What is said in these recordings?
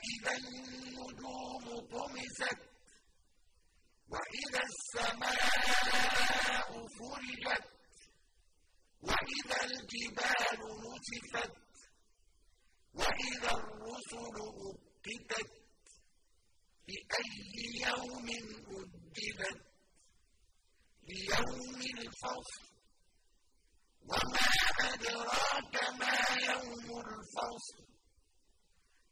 فإذا النجوم طمست وإذا السماء فرجت وإذا الجبال نسفت وإذا الرسل أقتت لأي يوم أجلت ليوم الفصل وما أدراك ما يوم الفصل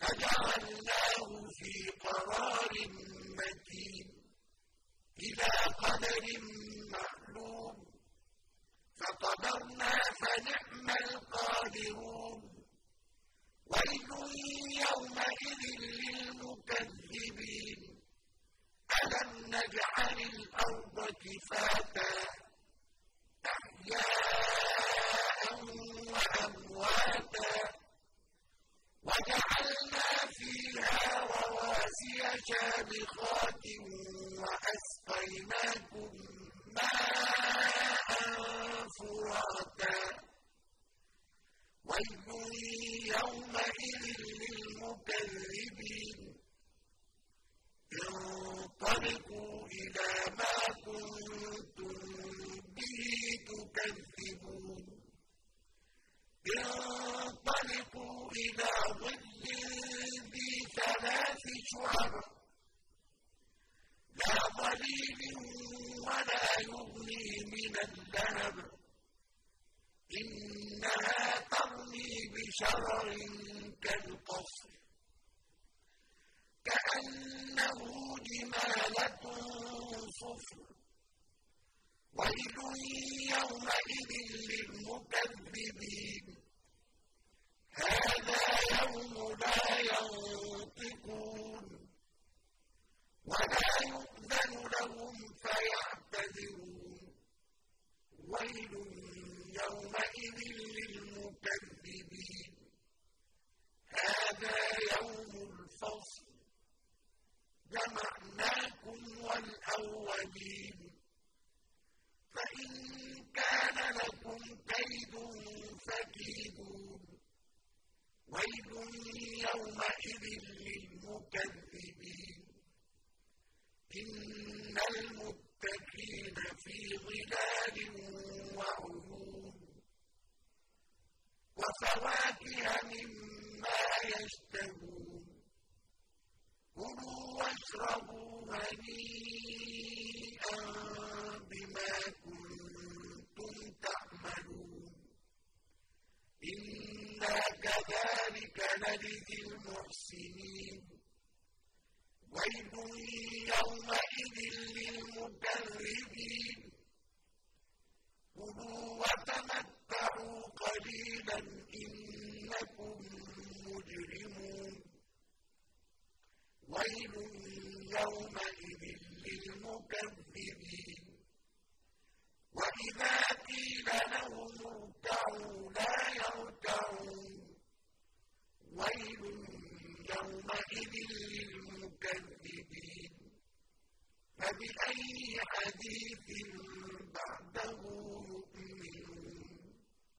فجعلناه في قرار متين إلى قدر معلوم فقدرنا فنعم القادرون ويل يومئذ للمكذبين. ألم نجعل الأرض كفاتا وأمواتا وجعلنا فيها رواسي شامخات وأسقيناكم ماء فراتا ويل يومئذ للمكذبين. انطلقوا إلى ما كنتم به تكذبون انطلقوا إلى ظل ذي ثلاث شعب. لا ظليل ولا يغني من اللهب إنها ترمي بشرر كالقصر. كأنه جمالة صفر. ويل يومئذ للمكذبين. هذا يوم لا ينطقون ولا يؤذن لهم فيعتذرون. ويل يومئذ للمكذبين. هذا يوم الفصل. جمعناكم والأولين. يومئذ للمكذبين. إن إنا كذلك نجزي المحسنين. ويل يومئذ للمكذبين. كلوا وتمتعوا قليلا إنكم مجرمون. ويل يومئذ believe in